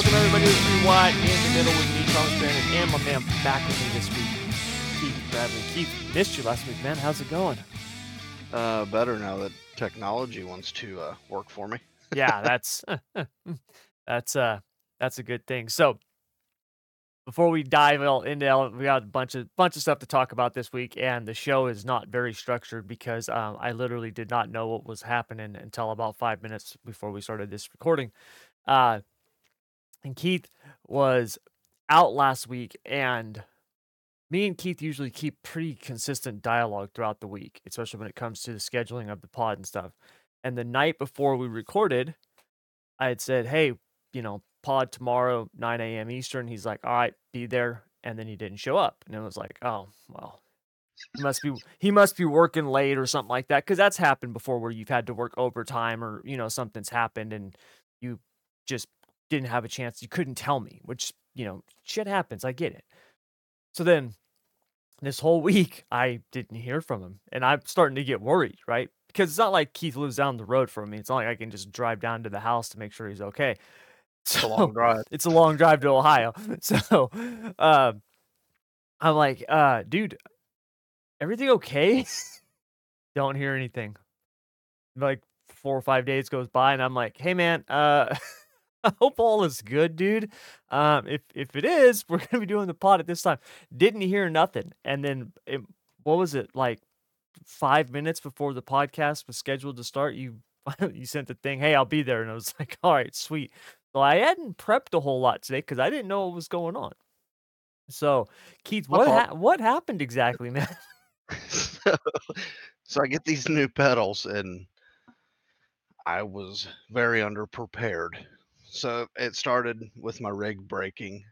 Welcome everybody to Three Wide in the Middle with me, Thomas Brandon, and my man back with me this week, Keith Bradley. Keith, missed you last week, man. How's it going? Uh, better now that technology wants to uh, work for me. Yeah, that's that's uh that's a good thing. So before we dive all into it, we got a bunch of bunch of stuff to talk about this week, and the show is not very structured because um, I literally did not know what was happening until about five minutes before we started this recording. Uh, and Keith was out last week, and me and Keith usually keep pretty consistent dialogue throughout the week, especially when it comes to the scheduling of the pod and stuff. And the night before we recorded, I had said, "Hey, you know, pod tomorrow, 9 a.m. Eastern." He's like, "All right, be there," and then he didn't show up, and it was like, "Oh, well." He must be he must be working late or something like that because that's happened before where you've had to work overtime or you know something's happened and you just didn't have a chance. You couldn't tell me, which, you know, shit happens. I get it. So then this whole week, I didn't hear from him. And I'm starting to get worried, right? Because it's not like Keith lives down the road from me. It's not like I can just drive down to the house to make sure he's okay. It's a long drive. It's a long drive to Ohio. So uh, I'm like, uh, dude, everything okay? Don't hear anything. Like four or five days goes by, and I'm like, hey man, uh I hope all is good, dude. Um, if if it is, we're gonna be doing the pod at this time. Didn't hear nothing, and then it, what was it like? Five minutes before the podcast was scheduled to start, you you sent the thing, "Hey, I'll be there," and I was like, "All right, sweet." So I hadn't prepped a whole lot today because I didn't know what was going on. So, Keith, what ha- what happened exactly, man? so, so I get these new pedals, and I was very underprepared so it started with my rig breaking.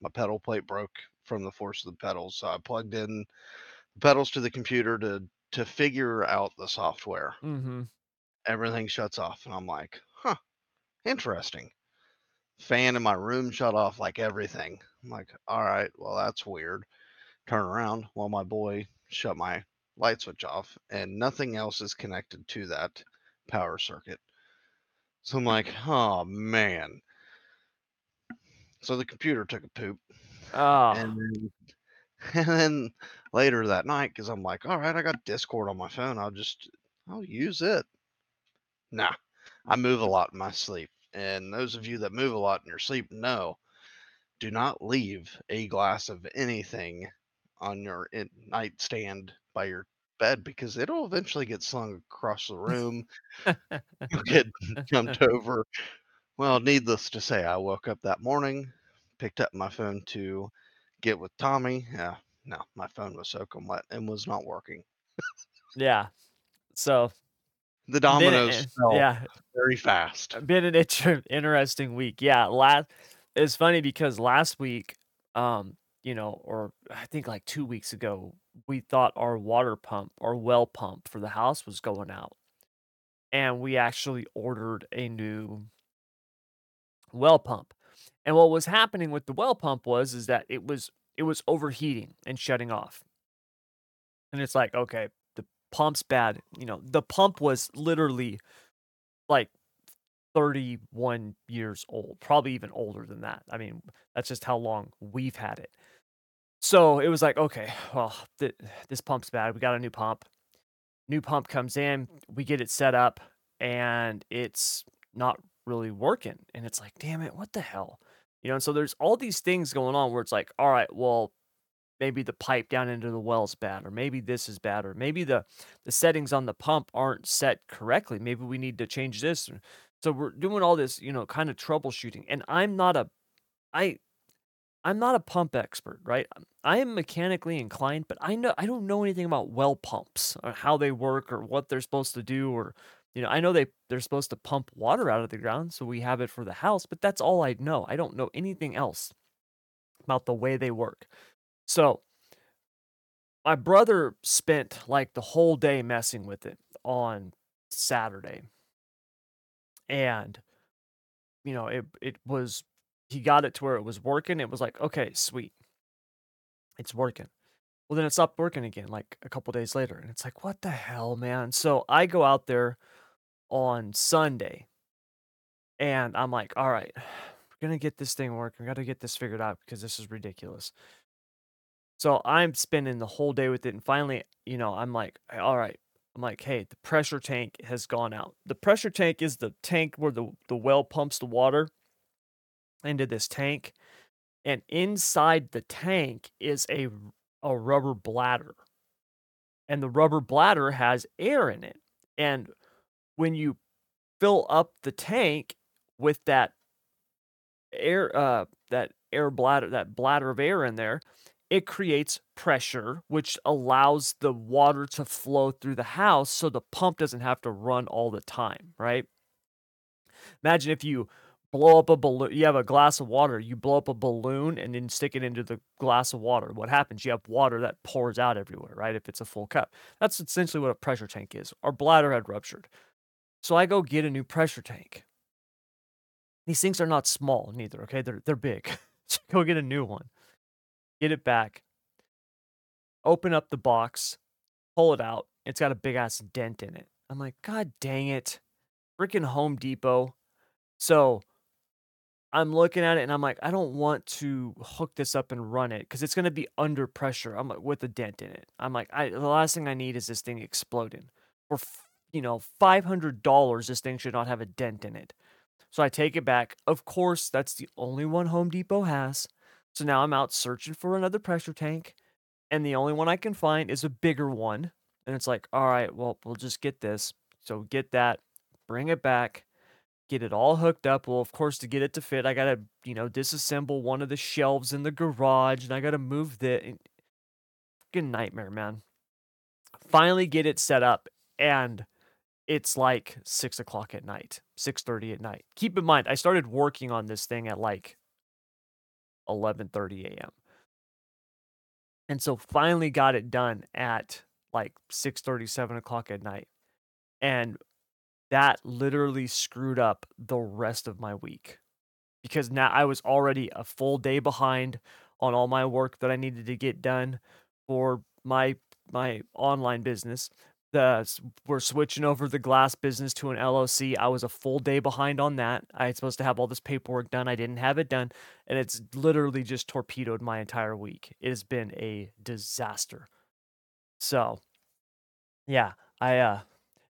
My pedal plate broke from the force of the pedals. So I plugged in the pedals to the computer to to figure out the software. Mm-hmm. Everything shuts off, and I'm like, huh, interesting. Fan in my room shut off like everything. I'm like, all right, well that's weird. Turn around. Well, my boy shut my light switch off, and nothing else is connected to that power circuit. So I'm like, oh man. So the computer took a poop. Oh. And then, and then later that night, because I'm like, all right, I got Discord on my phone. I'll just I'll use it. Nah. I move a lot in my sleep. And those of you that move a lot in your sleep know do not leave a glass of anything on your nightstand by your bed because it'll eventually get slung across the room. You'll get jumped over. Well, needless to say, I woke up that morning, picked up my phone to get with Tommy. Yeah, no, my phone was soaking wet and was not working. yeah. So the dominoes fell yeah, very fast. Been an inter- interesting week. Yeah, last it's funny because last week, um, you know, or I think like two weeks ago, we thought our water pump, our well pump for the house was going out. And we actually ordered a new well pump. And what was happening with the well pump was is that it was it was overheating and shutting off. And it's like, okay, the pump's bad. You know, the pump was literally like 31 years old, probably even older than that. I mean, that's just how long we've had it. So it was like, okay, well, th- this pump's bad. We got a new pump. New pump comes in, we get it set up, and it's not really working. And it's like, damn it, what the hell? You know, and so there's all these things going on where it's like, all right, well, maybe the pipe down into the well's bad, or maybe this is bad, or maybe the the settings on the pump aren't set correctly. Maybe we need to change this. So we're doing all this, you know, kind of troubleshooting. And I'm not a I I'm not a pump expert, right? I am mechanically inclined, but I know I don't know anything about well pumps or how they work or what they're supposed to do or you know, I know they they're supposed to pump water out of the ground so we have it for the house, but that's all I know. I don't know anything else about the way they work. So, my brother spent like the whole day messing with it on Saturday. And you know, it it was he got it to where it was working. It was like, okay, sweet. It's working. Well, then it stopped working again like a couple days later. And it's like, what the hell, man? So I go out there on Sunday and I'm like, all right, we're gonna get this thing working. We gotta get this figured out because this is ridiculous. So I'm spending the whole day with it, and finally, you know, I'm like, all right. I'm like, hey, the pressure tank has gone out. The pressure tank is the tank where the, the well pumps the water into this tank. And inside the tank is a, a rubber bladder. And the rubber bladder has air in it. And when you fill up the tank with that air uh that air bladder that bladder of air in there it creates pressure which allows the water to flow through the house so the pump doesn't have to run all the time right imagine if you blow up a balloon you have a glass of water you blow up a balloon and then stick it into the glass of water what happens you have water that pours out everywhere right if it's a full cup that's essentially what a pressure tank is our bladder had ruptured so i go get a new pressure tank these things are not small neither, okay? They're they're big. so go get a new one. Get it back. Open up the box, pull it out. It's got a big ass dent in it. I'm like, God dang it. Freaking Home Depot. So I'm looking at it and I'm like, I don't want to hook this up and run it because it's going to be under pressure. I'm like, with a dent in it. I'm like, I the last thing I need is this thing exploding. For you know, five hundred dollars, this thing should not have a dent in it. So I take it back. Of course, that's the only one Home Depot has. So now I'm out searching for another pressure tank, and the only one I can find is a bigger one. And it's like, all right, well, we'll just get this. So get that, bring it back, get it all hooked up. Well, of course, to get it to fit, I gotta, you know, disassemble one of the shelves in the garage, and I gotta move the fucking nightmare, man. Finally get it set up, and it's like six o'clock at night, six thirty at night. Keep in mind, I started working on this thing at like eleven thirty a.m. And so finally got it done at like six thirty, seven o'clock at night. And that literally screwed up the rest of my week because now I was already a full day behind on all my work that I needed to get done for my my online business the we're switching over the glass business to an LLC. I was a full day behind on that. I was supposed to have all this paperwork done. I didn't have it done, and it's literally just torpedoed my entire week. It has been a disaster. So, yeah, I uh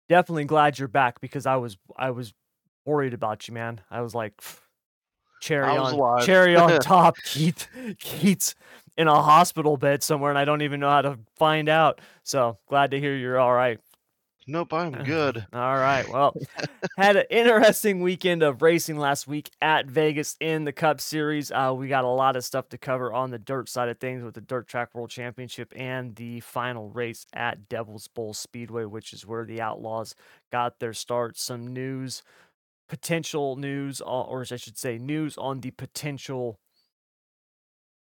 definitely glad you're back because I was I was worried about you, man. I was like cherry on alive. cherry on top. Keith Keith's in a hospital bed somewhere, and I don't even know how to find out. So glad to hear you're all right. Nope, I'm good. all right. Well, had an interesting weekend of racing last week at Vegas in the Cup Series. Uh, we got a lot of stuff to cover on the dirt side of things with the Dirt Track World Championship and the final race at Devil's Bowl Speedway, which is where the Outlaws got their start. Some news, potential news, or I should say, news on the potential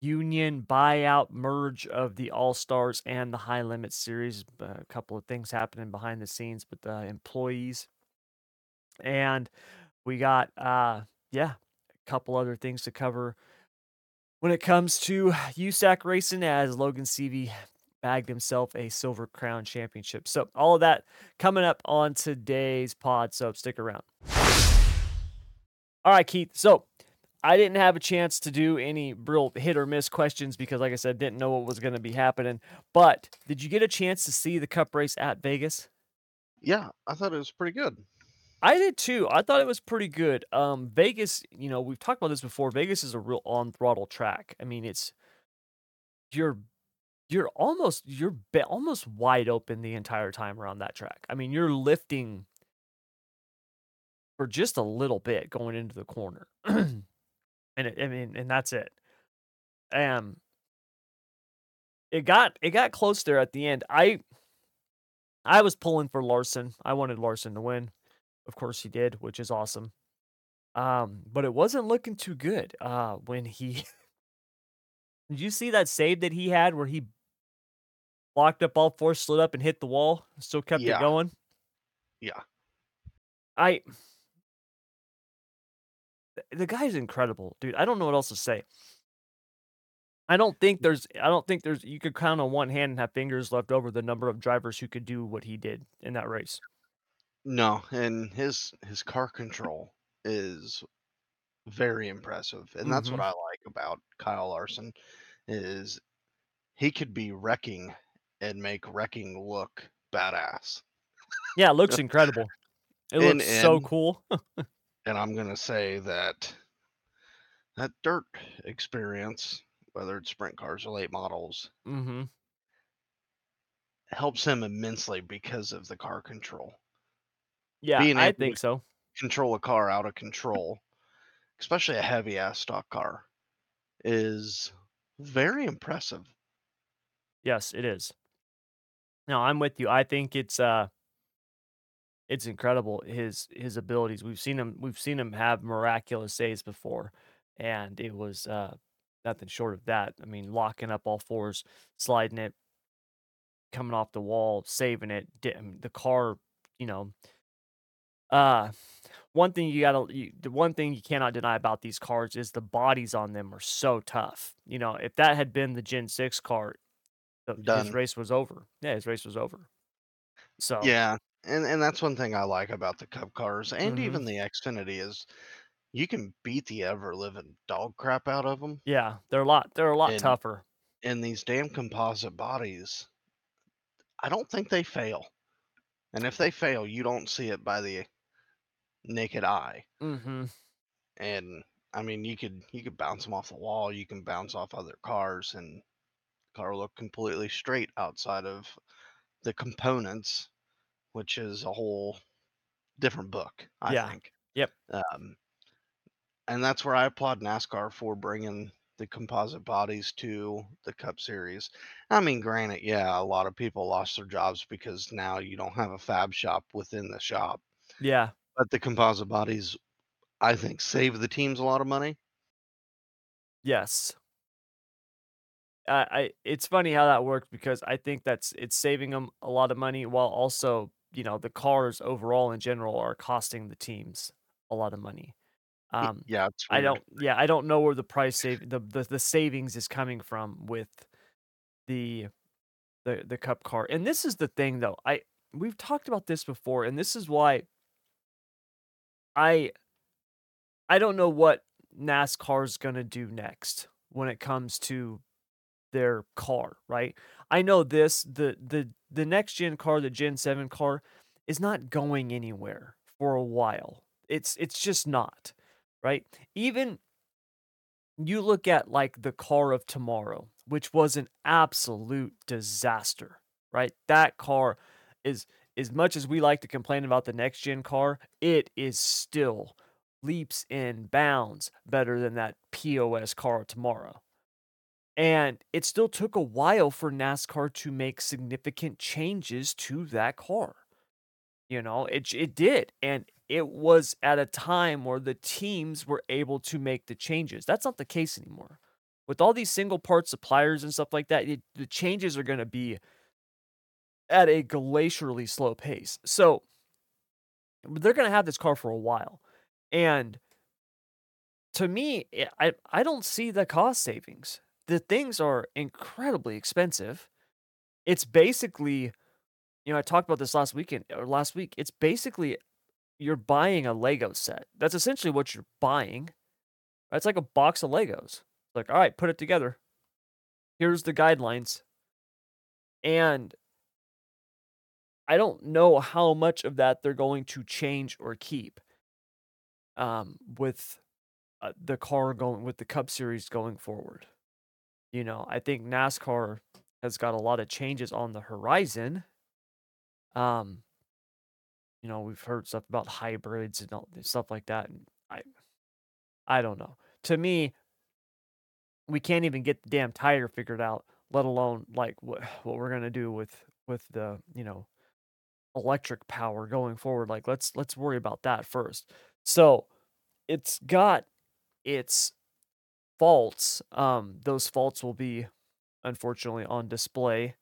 union buyout merge of the All Stars and the High Limit Series. A couple of things happening behind the scenes with the employees, and we got uh yeah, a couple other things to cover when it comes to USAC racing as Logan Seavey bagged himself a Silver Crown Championship. So all of that coming up on today's pod. So stick around. All right, Keith. So I didn't have a chance to do any real hit or miss questions because, like I said, didn't know what was going to be happening. But did you get a chance to see the Cup race at Vegas? Yeah, I thought it was pretty good. I did too. I thought it was pretty good. Um, Vegas, you know, we've talked about this before. Vegas is a real on throttle track. I mean, it's you're you're almost you're be- almost wide open the entire time around that track. I mean, you're lifting for just a little bit going into the corner. and it, I mean, and that's it. Um, it got it got close there at the end. I I was pulling for Larson. I wanted Larson to win. Of course he did, which is awesome. Um, but it wasn't looking too good. Uh, when he did you see that save that he had where he blocked up all four, slid up and hit the wall, still kept yeah. it going? Yeah. I the guy's incredible, dude. I don't know what else to say. I don't think there's I don't think there's you could count on one hand and have fingers left over the number of drivers who could do what he did in that race. No, and his his car control is very impressive, and that's what Mhm. I like about Kyle Larson is he could be wrecking and make wrecking look badass. Yeah, it looks incredible. It And looks so cool. and I'm gonna say that that dirt experience, whether it's sprint cars or late models, mm-hmm. helps him immensely because of the car control. Yeah, Being I think so. control a car out of control, especially a heavy ass stock car, is very impressive. Yes, it is. No, I'm with you. I think it's, uh it's incredible, his his abilities. We've seen him we've seen him have miraculous saves before, and it was, uh, nothing short of that. I mean, locking up all fours, sliding it, coming off the wall, saving it, di I mean, the car, you know uh, one thing you gotta you the one thing you cannot deny about these cars is the bodies on them are so tough. You know, if that had been the Gen 6 car, uh, his race was over. Yeah, his race was over. So Yeah, and and that's one thing I like about the Cup cars and Mhm. even the Xfinity is you can beat the ever living dog crap out of them. Yeah, they're a lot they're a lot And tougher. and these damn composite bodies, I don't think they fail. And if they fail, you don't see it by the naked eye. Mhm. And I mean, you could you could bounce them off the wall, you can bounce off other cars, and car look completely straight outside of the components, which is a whole different book, I Yeah. think. Yep. Um, and that's where I applaud NASCAR for bringing the composite bodies to the Cup Series. I mean, granted, yeah, a lot of people lost their jobs because now you don't have a fab shop within the shop. Yeah. But the composite bodies, I think, save the teams a lot of money. Yes. I I it's funny how that works because I think that's it's saving them a lot of money while also, you know, the cars overall in general are costing the teams a lot of money. Um, yeah, it's I don't yeah, I don't know where the price save the the the savings is coming from with the the the Cup car, and this is the thing though, I we've talked about this before, and this is why I I don't know what NASCAR's gonna do next when it comes to their car, right? I know this, the the the next gen car, the Gen 7 car is not going anywhere for a while. It's it's just not, right? Even you look at like the car of tomorrow, which was an absolute disaster, right? That car is as much as we like to complain about the next gen car, it is still leaps and bounds better than that POS car of tomorrow. And it still took a while for NASCAR to make significant changes to that car. You know, it it did, and it was at a time where the teams were able to make the changes. That's not the case anymore. With all these single part suppliers and stuff like that, it the changes are gonna be at a glacially slow pace. So they're gonna have this car for a while, and to me, eh, I I don't see the cost savings. The things are incredibly expensive. It's basically you know, I talked about this last weekend or last week. It's basically you're buying a Lego set. That's essentially what you're buying. It's like a box of Legos. Like, all right, put it together. Here's the guidelines. And I don't know how much of that they're going to change or keep um, with uh, the car going with the Cup Series going forward. You know, I think NASCAR has got a lot of changes on the horizon. Um, you know, we've heard stuff about hybrids and all stuff like that, and I, I don't know. To me, we can't even get the damn tire figured out, let alone like what what we're gonna do with with the you know electric power going forward. Like let's let's worry about that first. So it's got its faults. Um, those faults will be unfortunately on display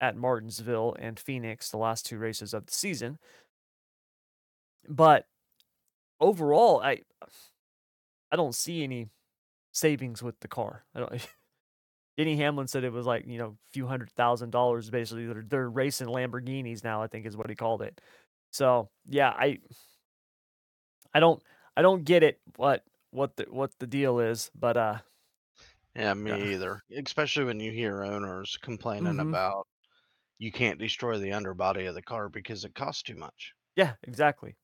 at Martinsville and Phoenix, the last two races of the season. But overall, I I don't see any savings with the car. I don't Denny Hamlin said it was like, you know, a few hundred thousand dollars basically. They're, they're racing Lamborghinis now, I think is what he called it. So yeah, I I don't I don't get it, but what the what the deal is, but, uh Yeah, yeah. me either. Especially when you hear owners complaining Mhm. about you can't destroy the underbody of the car because it costs too much. Yeah, exactly.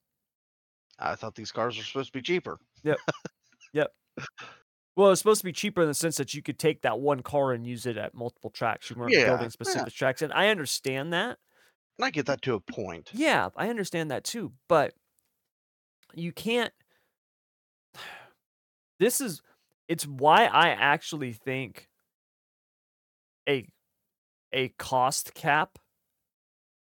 I thought these cars were supposed to be cheaper. Yep. Yep. Well, it's supposed to be cheaper in the sense that you could take that one car and use it at multiple tracks. You weren't Yeah, building yeah, specific tracks, and I understand that. and I get that to a point. Yeah, I understand that too, but you can't this is it's why I actually think a a cost cap,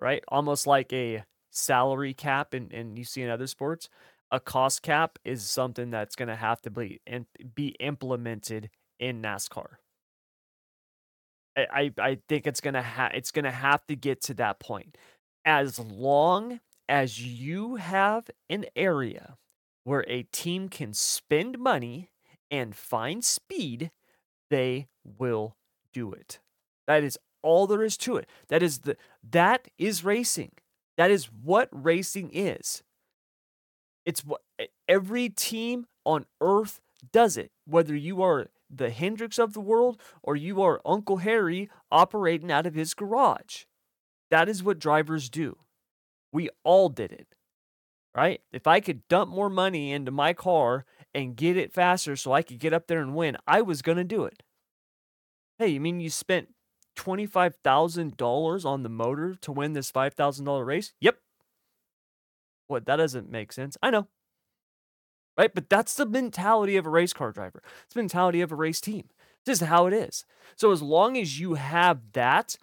right? Almost like a salary cap and and you see in other sports, a cost cap is something that's gonna have to be and be implemented in NASCAR. I I think it's gonna ha it's gonna have to get to that point. As long as you have an area where a team can spend money and find speed, they will do it. That is all there is to it. That is the that is racing. That is what racing is. It's what every team on earth does it, whether you are the Hendricks of the world or you are Uncle Harry operating out of his garage. That is what drivers do. We all did it, right? If I could dump more money into my car and get it faster so I could get up there and win, I was gonna do it. Hey, you mean you spent $25,000 on the motor to win this $5,000 race? Yep. What? That doesn't make sense. I know. Right? But that's the mentality of a race car driver. It's the mentality of a race team. This is how it is. So as long as you have that,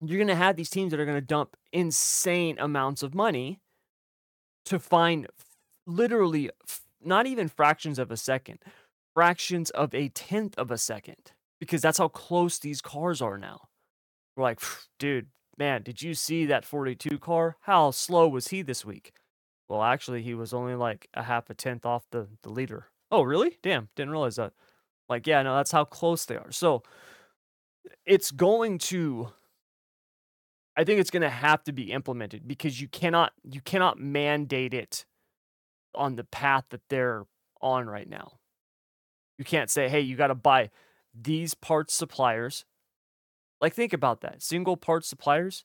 you're going to have these teams that are going to dump insane amounts of money to find literally not even fractions of a second, fractions of a tenth of a second, because that's how close these cars are now. We're like, dude, man, did you see that 42 car? How slow was he this week? Well, actually, he was only like a half a tenth off the, the leader. Oh, really? Damn, didn't realize that. Like, yeah, no, that's how close they are. So it's going to I think it's gonna have to be implemented because you cannot you cannot mandate it on the path that they're on right now. You can't say, "Hey, you gotta buy these parts suppliers." Like, think about that. Single parts suppliers.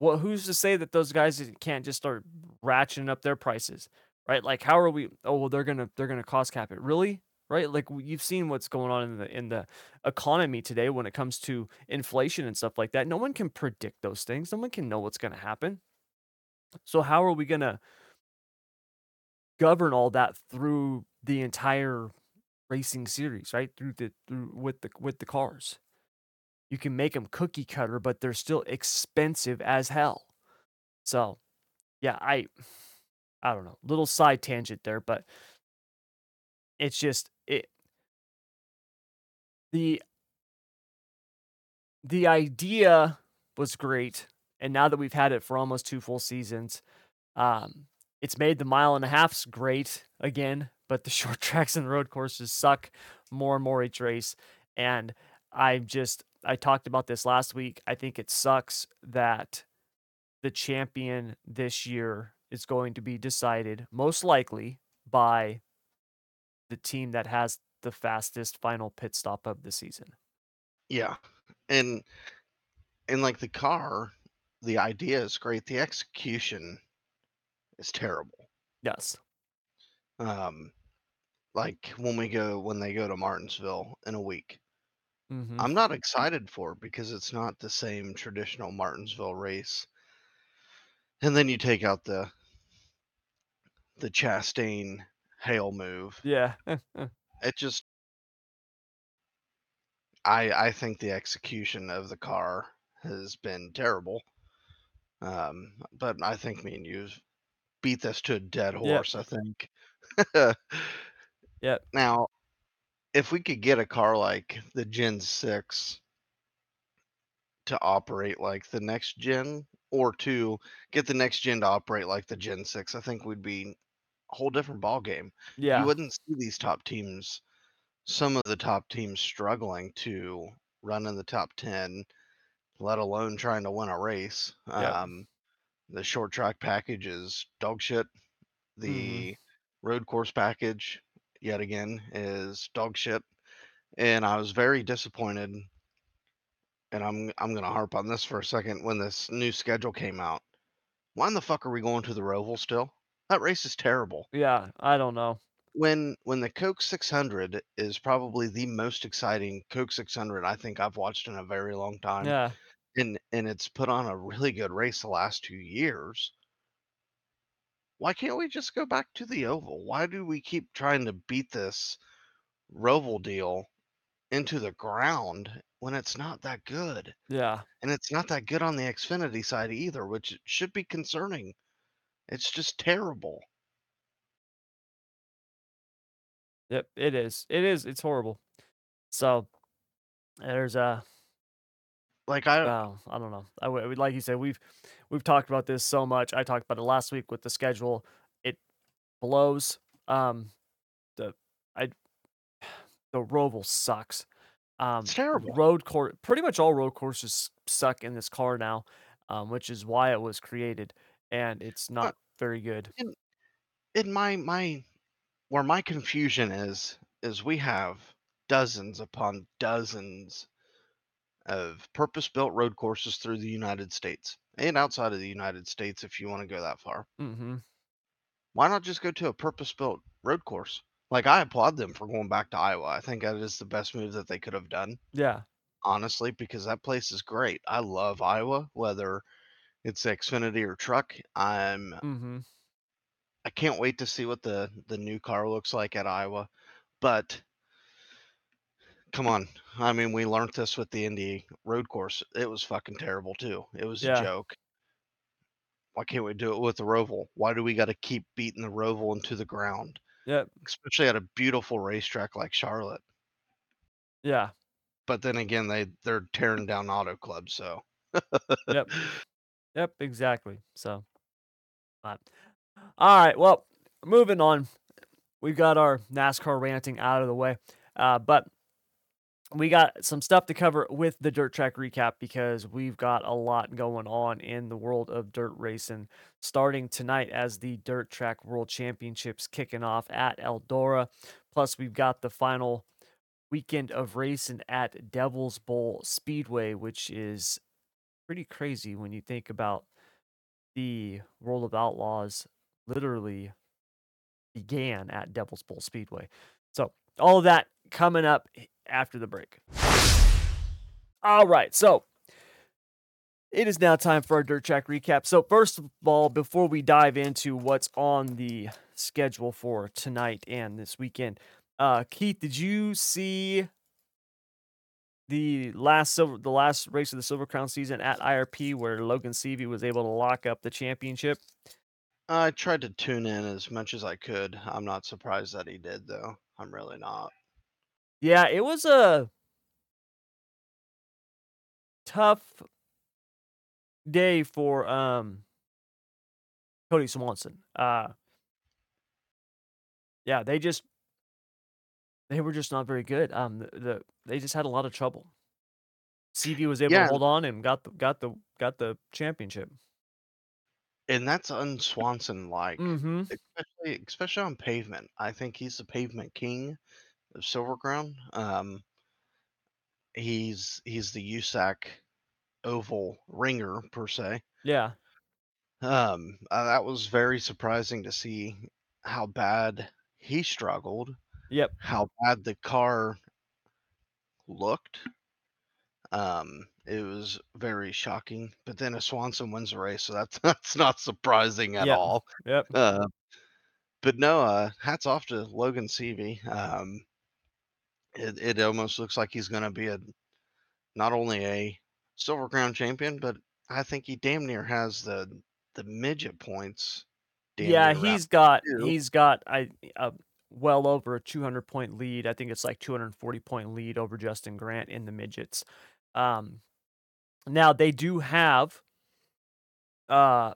Well, who's to say that those guys can't just start ratcheting up their prices, right? Like, how are we? Oh, well, they're gonna they're gonna cost cap it, really, right? Like, you've seen what's going on in the in the economy today when it comes to inflation and stuff like that. No one can predict those things. No one can know what's gonna happen. So, how are we gonna govern all that through the entire racing series, right? Through the through with the with the cars. You can make them cookie cutter, but they're still expensive as hell. So, yeah, I I don't know. Little side tangent there, but it's just the the idea was great. And now that we've had it for almost two full seasons, um, it's made the mile and a halfs great again, but the short tracks and road courses suck more and more each race. And I'm just I talked about this last week. I think it sucks that the champion this year is going to be decided most likely by the team that has the fastest final pit stop of the season. Yeah, and and like the car, the idea is great. The execution is terrible. Yes. Um, like when we go when they go to Martinsville in a week. Mhm. I'm not excited for it because it's not the same traditional Martinsville race. And then you take out the the Chastain hail move. Yeah. It just I I think the execution of the car has been terrible. Um, but I think me and you beat this to a dead Yep. horse, I think. Yeah. Now, if we could get a car like the Gen 6 to operate like the next gen, or to get the next gen to operate like the Gen 6, I think we'd be whole different ball game. Yeah, you wouldn't see these top teams, some of the top teams struggling to run in the top 10, let alone trying to win a race. Yep. Um, the short track package is dog shit. Mhm. The road course package, yet again, is dog shit, and I was very disappointed. And I'm I'm gonna harp on this for a second. When this new schedule came out, why in the fuck are we going to the Roval still? That race is terrible. Yeah, I don't know. When when the Coke 600 is probably the most exciting Coke 600 I think I've watched in a very long time, Yeah. and and it's put on a really good race the last 2 years. Why can't we just go back to the oval? Why do we keep trying to beat this Roval deal into the ground when it's not that good? Yeah. And it's not that good on the Xfinity side either, which should be concerning. It's just terrible. Yep, it is. It is. It's horrible. So there's a Like I Wow, I don't know. I w like you said, we've we've talked about this so much. I talked about it last week with the schedule. It blows. Um, the I the Roval sucks. it's Um, terrible. road course, pretty much all road courses suck in this car now, um, which is why it was created, and it's not very good. in in my my where my confusion is is we have dozens upon dozens of purpose-built road courses through the United States and outside of the United States if you want to go that far. Mm-hmm. Why not just go to a purpose-built road course? Like I applaud them for going back to Iowa. I think that is the best move that they could have done, Yeah. honestly, because that place is great. I love Iowa, whether it's Xfinity or truck. I'm mm-hmm. I can't wait to see what the the new car looks like at Iowa. But come on, I mean, we learned this with the Indy road course. It was fucking terrible too. It was a joke. Why can't we do it with the Roval? Why do we got to keep beating the Roval into the ground, Yep. especially at a beautiful racetrack like Charlotte? Yeah. But then again, they they're tearing down auto clubs, so Yep. Yep, exactly. So, uh, all right. Well, moving on. We've got our NASCAR ranting out of the way. Uh, but we got some stuff to cover with the dirt track recap because we've got a lot going on in the world of dirt racing starting tonight as the dirt track world championships kicking off at eldora plus we've got the final weekend of racing at devil's bowl speedway which is pretty crazy when you think about the world of outlaws literally began at devil's bowl speedway so all of that coming up after the break. All right, so it is now time for our dirt track recap. So first of all, before we dive into what's on the schedule for tonight and this weekend, uh, Keith, did you see the last silver, the last race of the Silver Crown season at IRP where Logan Seavey was able to lock up the championship? I tried to tune in as much as I could. I'm not surprised that he did, though. I'm really not. Yeah, it was a tough day for um Cody Swanson. Uh yeah, they just they were just not very good. Um the, the they just had a lot of trouble. Seavey was able to hold on and got the got the got the championship. and that's unswanson-like, Mhm. especially especially on pavement. I think he's the pavement king of Silver Crown. Um, he's he's the USAC oval ringer per se. Yeah. Um, uh, that was very surprising to see how bad he struggled, Yep. how bad the car looked. Um, it was very shocking. But then a Swanson wins the race, so that's that's not surprising at Yep. all. Yep. Uh, but no, uh, hats off to Logan Seavey. Um, it it almost looks like he's going to be a not only a Silver Crown champion, but I think he damn near has the the midget points. Yeah, he's got he's got I uh, well over a 200 point lead. I think it's like 240 point lead over Justin Grant in the midgets. Um now they do have uh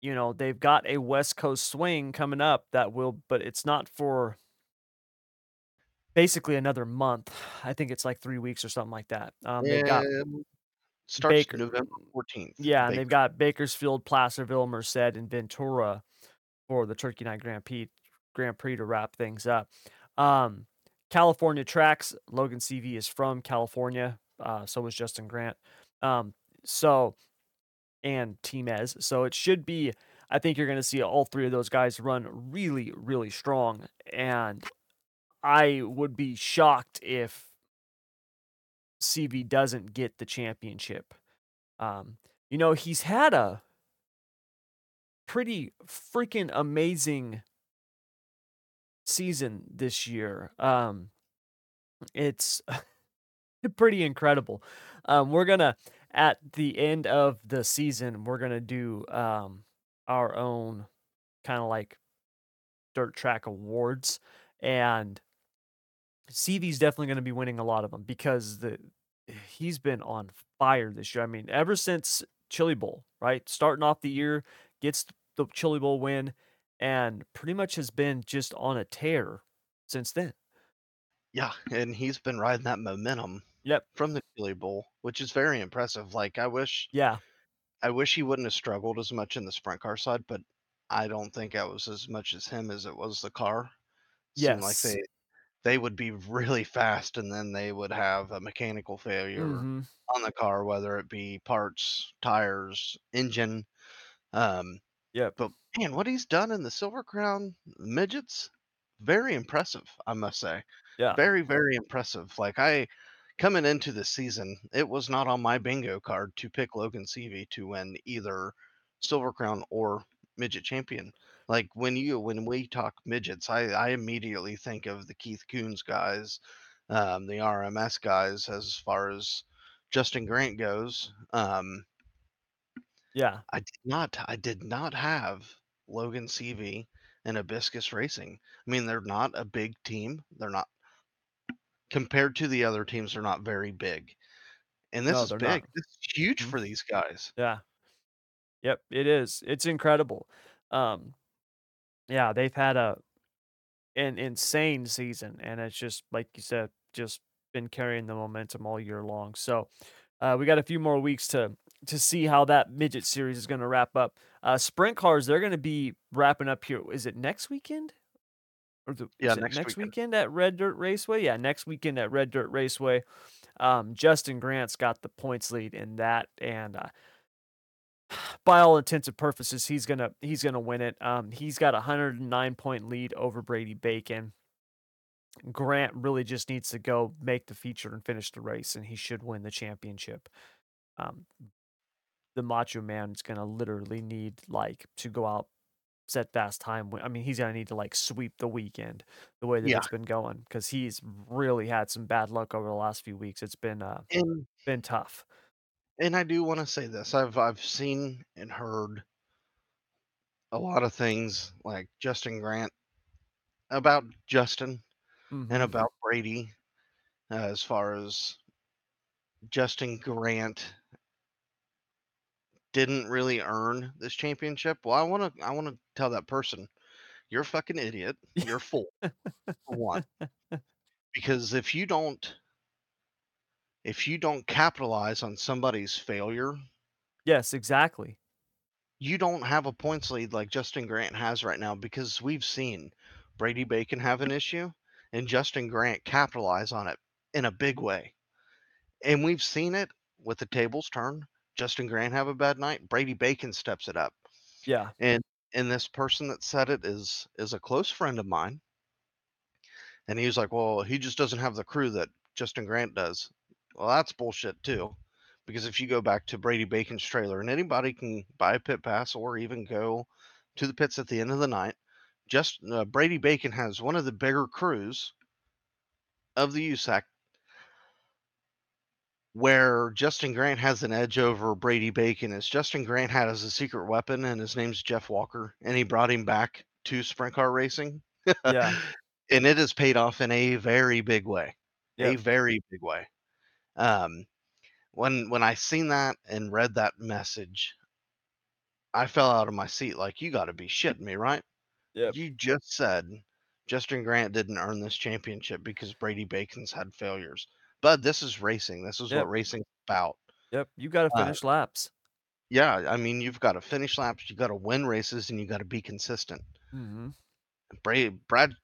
you know, they've got a West Coast swing coming up that will but it's not for basically another month. I think it's like 3 weeks or something like that. Um they've got Um, starts Baker November 14th. Yeah, and they've got Bakersfield, Placerville, Merced, and Ventura for the Turkey Night Grand Prix Grand Prix to wrap things up. Um, California tracks, Logan Seavey is from California, uh, so was Justin Grant. Um, so and Timez. So it should be I think you're gonna see all 3 of those guys run really, really strong, and I would be shocked if Seavey doesn't get the championship. Um, you know, he's had a pretty freaking amazing season this year. Um, it's pretty incredible. Um, we're gonna at the end of the season, we're gonna do um, our own kind of like dirt track awards, and Seavey's definitely gonna be winning a lot of them because the he's been on fire this year. I mean, ever since Chili Bowl, right? Starting off the year, gets the Chili Bowl win, and pretty much has been just on a tear since then. Yeah, and he's been riding that momentum Yep. from the Chili Bowl, which is very impressive. Like I wish Yeah. I wish he wouldn't have struggled as much in the sprint car side, but I don't think that was as much as him as it was the car. Seemed like they they would be really fast and then they would have a mechanical failure Mhm. on the car, whether it be parts, tires, engine. Um, yeah. but man, what he's done in the Silver Crown midgets, very impressive, I must say. Yeah. Very, very impressive. Like I coming into the season, it was not on my bingo card to pick Logan Seavey to win either Silver Crown or midget champion. Like when you when we talk midgets, I, I immediately think of the Keith Kunz guys, um, the RMS guys as far as Justin Grant goes. Um, Yeah. I did not I did not have Logan Seavey and Abacus Racing. I mean, they're not a big team. They're not compared to the other teams, they're not very big. And this No, is big. not. This is huge Mhm. for these guys. Yeah. Yep, it is. It's incredible. Um, yeah, they've had a an insane season, and it's just like you said, just been carrying the momentum all year long. So, uh, we got a few more weeks to to see how that midget series is gonna wrap up. Uh, sprint cars, they're gonna be wrapping up here. Is it next weekend? Or the Yeah, next next weekend. weekend at Red Dirt Raceway? Yeah, next weekend at Red Dirt Raceway. Um, Justin Grant's got the points lead in that, and uh, by all intents and purposes, he's gonna he's gonna win it. Um, he's got a 109 point lead over Brady Bacon. Grant really just needs to go make the feature and finish the race, and he should win the championship. Um, the Macho Man is gonna literally need like to go out, set fast time. I mean, he's gonna need to like sweep the weekend the way that Yeah. it's been going because he's really had some bad luck over the last few weeks. It's been uh And been tough. and I do want to say this. I've I've seen and heard a lot of things like Justin Grant about Justin and hmm about Brady uh, as far as Justin Grant didn't really earn this championship. Well, I want to I want to tell that person, you're a fucking idiot. You're full one. Because if you don't if you don't capitalize on somebody's failure, yes, exactly. you don't have a points lead like Justin Grant has right now because we've seen Brady Bacon have an issue and Justin Grant capitalize on it in a big way. And we've seen it with the tables turn. Justin Grant have a bad night, Brady Bacon steps it up. Yeah. And and this person that said it is is a close friend of mine. And he was like, "Well, he just doesn't have the crew that Justin Grant does." Well, that's bullshit too. Because if you go back to Brady Bacon's trailer, and anybody can buy a pit pass or even go to the pits at the end of the night, just uh, Brady Bacon has one of the bigger crews of the USAC where Justin Grant has an edge over Brady Bacon is Justin Grant had as a secret weapon and his name's Jeff Walker and he brought him back to sprint car racing. Yeah. and it has paid off in a very big way. A very big way. Um when when I seen that and read that message, I fell out of my seat like you got to be shitting me, right? Yeah. You just said Justin Grant didn't earn this championship because Brady Bacon's had failures. But this is racing. This is Yep. what racing's about. Yep. You got to Uh, finish laps. Yeah, I mean, you've got to finish laps, you got to win races, and you got to be consistent. Mhm. Bra- Brad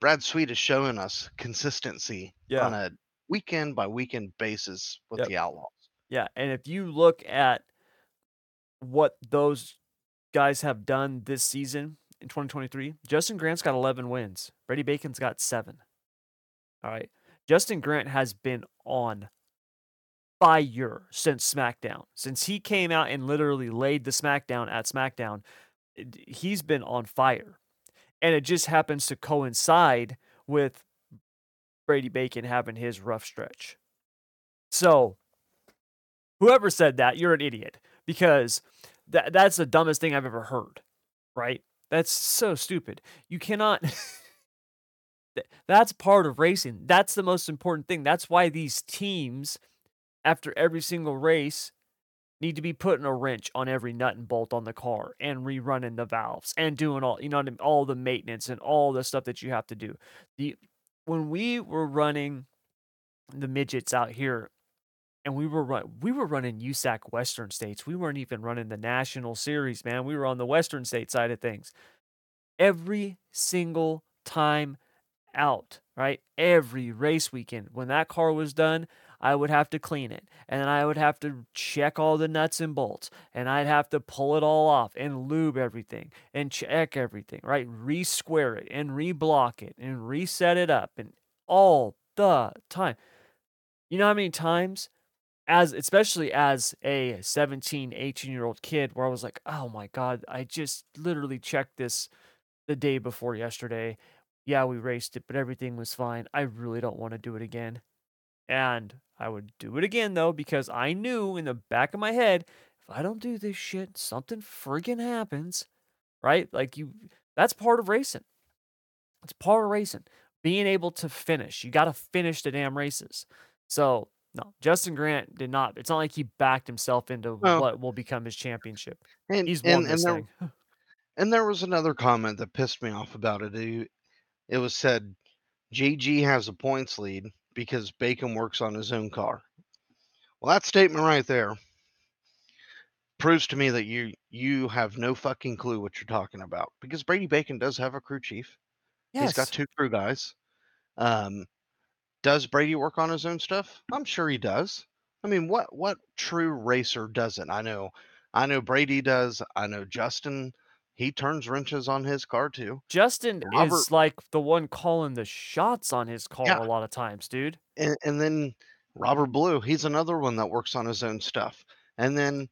Brad Sweet is showing us consistency Yeah. on a weekend by weekend basis with Yep. the Outlaws. Yeah, and if you look at what those guys have done this season in 2023, Justin Grant's got 11 wins. Brady Bacon's got 7. All right. Justin Grant has been on fire since SmackDown. Since he came out and literally laid the SmackDown at SmackDown, he's been on fire. And it just happens to coincide with Brady Bacon having his rough stretch. So, whoever said that, you're an idiot because that that's the dumbest thing I've ever heard. Right? That's so stupid. You cannot that's part of racing. That's the most important thing. That's why these teams after every single race need to be putting a wrench on every nut and bolt on the car and rerunning the valves and doing all you know all the maintenance and all the stuff that you have to do. The when we were running the midgets out here and we were run, we were running USAC Western States. We weren't even running the national series, man. We were on the Western State side of things. Every single time out, right? Every race weekend, when that car was done, I would have to clean it and then I would have to check all the nuts and bolts and I'd have to pull it all off and lube everything and check everything, right? Re square it and reblock it and reset it up and all the time. You know how many times as especially as a 17 18 year old kid where i was like oh my god i just literally checked this the day before yesterday yeah we raced it but everything was fine i really don't want to do it again and i would do it again though because i knew in the back of my head if i don't do this shit something friggin happens right like you that's part of racing it's part of racing being able to finish you got to finish the damn races so no, Justin Grant did not. It's not like he backed himself into what will become his championship. And He's and, won and this there thing. and there was another comment that pissed me off about it. It, was said GG has a points lead because Bacon works on his own car. Well, that statement right there proves to me that you you have no fucking clue what you're talking about because Brady Bacon does have a crew chief. He's got two crew guys. Um, does Brady work on his own stuff? I'm sure he does. I mean, what what true racer doesn't? I know, I know Brady does. I know Justin. He turns wrenches on his car too. Justin Robert- is like the one calling the shots on his car Yeah. a lot of times, dude. And, and then Robert Ballou, he's another one that works on his own stuff. And then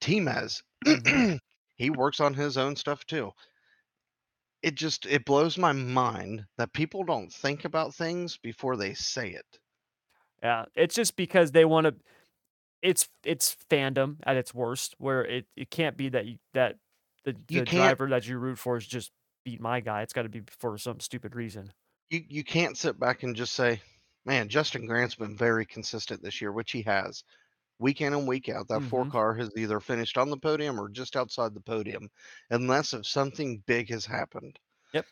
T-Mez, Mhm. he works on his own stuff too. It just it blows my mind that people don't think about things before they say it. Yeah, it's just because they want to. It's it's fandom at its worst, where it, it can't be that you, that the, You the driver that you root for is just beat my guy. It's got to be for some stupid reason. You you can't sit back and just say, "Man, Justin Grant's been very consistent this year," which he has. Week in and week out, that four Mhm. car has either finished on the podium or just outside the podium, unless if something big has happened. Yep.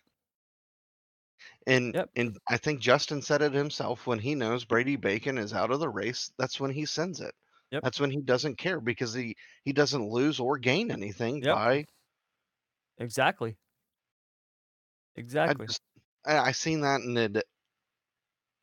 And Yep. and I think Justin said it himself when he knows Brady Bacon is out of the race, that's when he sends it. Yep. That's when he doesn't care because he he doesn't lose or gain anything Yep. by Exactly. I Exactly. just I, I seen that and it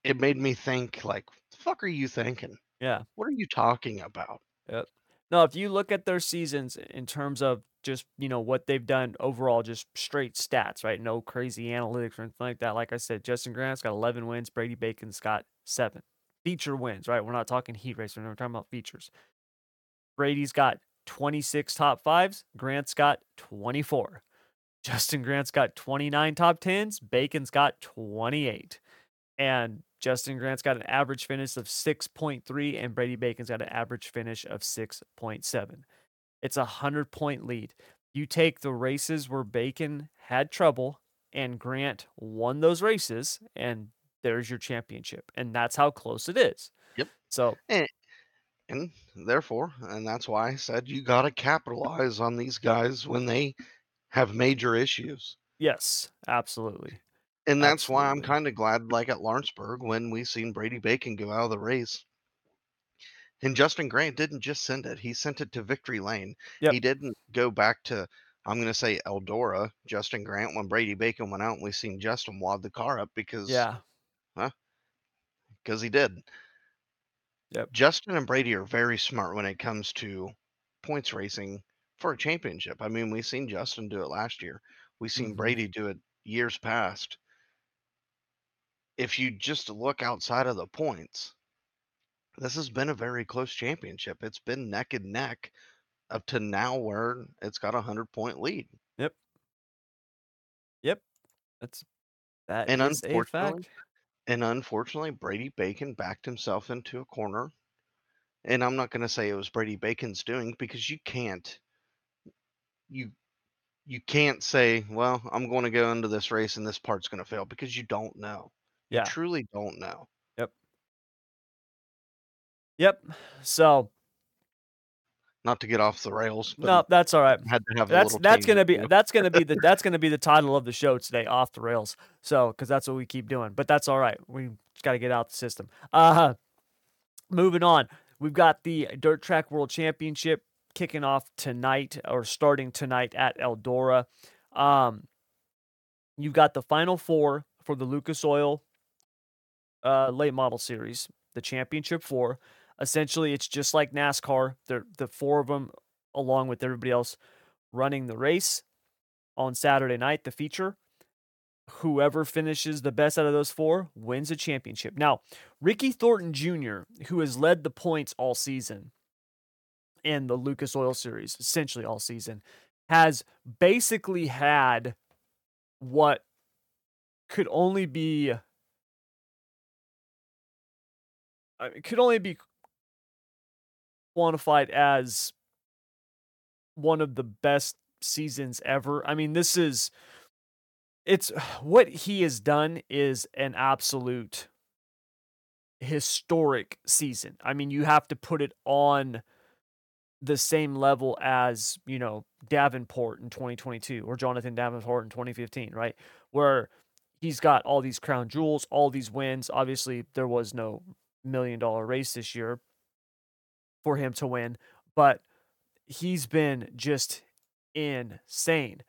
it made me think like, the fuck are you thinking? Yeah. What are you talking about? Yep. No, if you look at their seasons in terms of just, you know, what they've done overall, just straight stats, right? No crazy analytics or anything like that. Like I said, Justin Grant's got 11 wins. Brady Bacon's got seven feature wins, right? We're not talking heat race. We're talking about features. Brady's got 26 top fives. Grant's got 24. Justin Grant's got 29 top tens. Bacon's got 28. And Justin Grant's got an average finish of 6.3, and Brady Bacon's got an average finish of 6.7. It's a 100 point lead. You take the races where Bacon had trouble and Grant won those races, and there's your championship. And that's how close it is. Yep. So, And therefore, and that's why I said you got to capitalize on these guys when they have major issues. yes, absolutely. And that's why I'm kind of glad, like at Lawrenceburg, when we seen Brady Bacon go out of the race. And Justin Grant didn't just send it; he sent it to victory lane. Yep. He didn't go back to I'm gonna say Eldora, Justin Grant, when Brady Bacon went out and we seen Justin wad the car up because Yeah. because he did. Yep. Justin and Brady are very smart when it comes to points racing for a championship. I mean, we've seen Justin do it last year. We've seen Mhm. Brady do it years past. If you just look outside of the points, this has been a very close championship. It's been neck and neck up to now where it's got a hundred point lead. Yep. Yep. That's that And is a unfortunately- fact. And unfortunately, Brady Bacon backed himself into a corner. And I'm not going to say it was Brady Bacon's doing because you can't you you can't say, well, I'm going to go into this race and this part's going to fail because you don't know. You Yeah. truly don't know. Yep. Yep. So Not to get off the rails, but no, that's all right. had to have That's that's gonna be that's gonna be the that's gonna be the title of the show today, off the rails. So because that's what we keep doing, but that's all right. We got to get out the system. Uh, moving on, we've got the Dirt Track World Championship kicking off tonight or starting tonight at Eldora. Um, you've got the final four for the Lucas Oil uh, late model series, the championship four. Essentially, it's just like NASCAR. They're the four of them, along with everybody else, running the race on Saturday night, the feature. Whoever finishes the best out of those four wins a championship. Now, Ricky Thornton Jr., who has led the points all season in the Lucas Oil Series, essentially all season, has basically had what could only be could only be quantified as one of the best seasons ever. I mean, this is it's what he has done is an absolute historic season. I mean, you have to put it on the same level as, you know, Davenport in 2022 or Jonathan Davenport in 2015, right? Where he's got all these crown jewels, all these wins. Obviously, there was no million dollar race this year for him to win, but he's been just insane.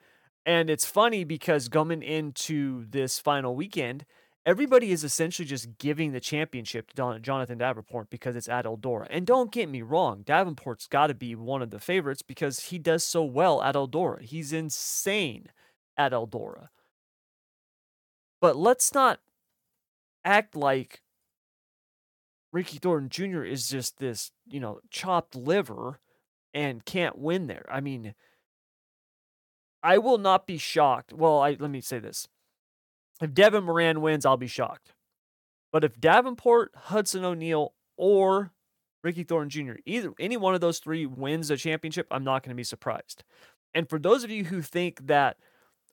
And it's funny because coming into this final weekend, everybody is essentially just giving the championship to Jonathan Davenport because it's at Eldora. And don't get me wrong, Davenport's got to be one of the favorites because he does so well at Eldora. He's insane at Eldora. But let's not act like Ricky Thornton Jr. is just this, you know, chopped liver and can't win there. I mean, I will not be shocked. Well, I let me say this. If Devin Moran wins, I'll be shocked. But if Davenport, Hudson O'Neill, or Ricky Thornton Jr., either any one of those three wins a championship, I'm not going to be surprised. And for those of you who think that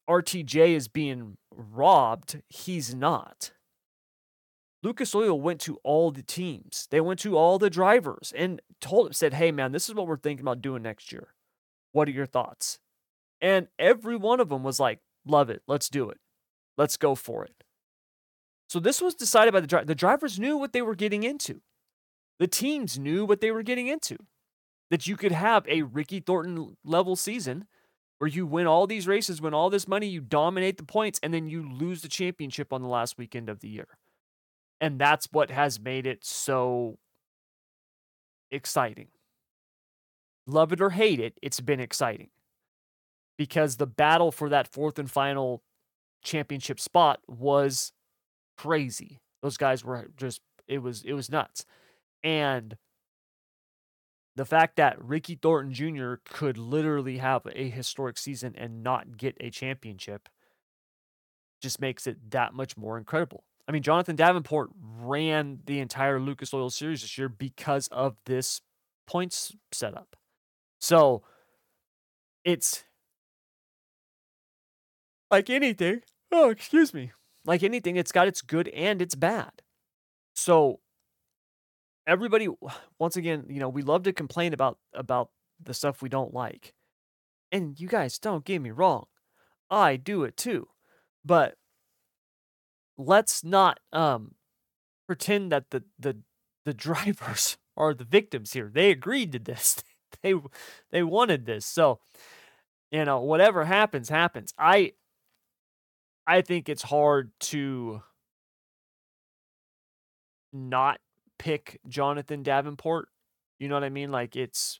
RTJ is being robbed, he's not. Lucas Oil went to all the teams. They went to all the drivers and told said, "Hey man, this is what we're thinking about doing next year. What are your thoughts?" And every one of them was like, "Love it. Let's do it. Let's go for it." So this was decided by the drivers. The drivers knew what they were getting into. The teams knew what they were getting into. That you could have a Ricky Thornton level season where you win all these races, win all this money, you dominate the points, and then you lose the championship on the last weekend of the year. And that's what has made it so exciting. Love it or hate it, it's been exciting. Because the battle for that fourth and final championship spot was crazy. Those guys were just it was it was nuts. And the fact that Ricky Thornton Jr. could literally have a historic season and not get a championship just makes it that much more incredible. I mean, Jonathan Davenport ran the entire Lucas Oil series this year because of this points setup. So it's like anything. Oh, excuse me. Like anything, it's got its good and its bad. So everybody once again, you know, we love to complain about about the stuff we don't like. And you guys don't get me wrong. I do it too. But let's not um pretend that the the the drivers are the victims here. They agreed to this. They they wanted this. So You know, whatever happens, happens. I I think it's hard to not pick Jonathan Davenport. You know what I mean? Like it's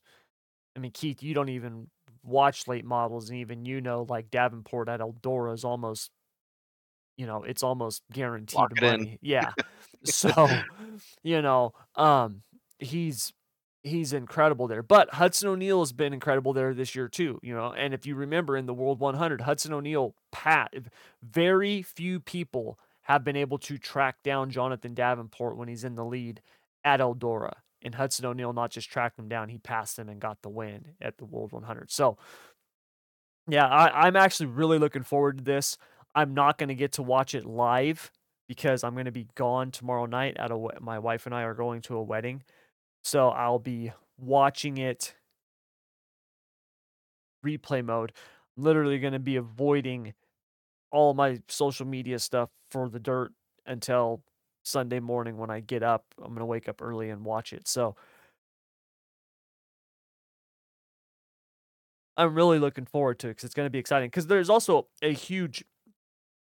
I mean, Keith, you don't even watch late models, and even you know, like Davenport at Eldora is almost, you know, it's almost guaranteed Lock money. Yeah. So, you know, um, he's he's incredible there. But Hudson O'Neill has been incredible there this year too, you know. And if you remember in the World 100, Hudson O'Neill Pat, very few people have been able to track down Jonathan Davenport when he's in the lead at Eldora. And Hudson O'Neill not just tracked him down, he passed him and got the win at the World 100. So, yeah, I, I'm actually really looking forward to this. I'm not going to get to watch it live because I'm going to be gone tomorrow night. At a my wife and I are going to a wedding, so I'll be watching it replay mode. I'm literally going to be avoiding all my social media stuff for the dirt until Sunday morning when I get up. I'm going to wake up early and watch it. So I'm really looking forward to it because it's going to be exciting. Because there's also a huge,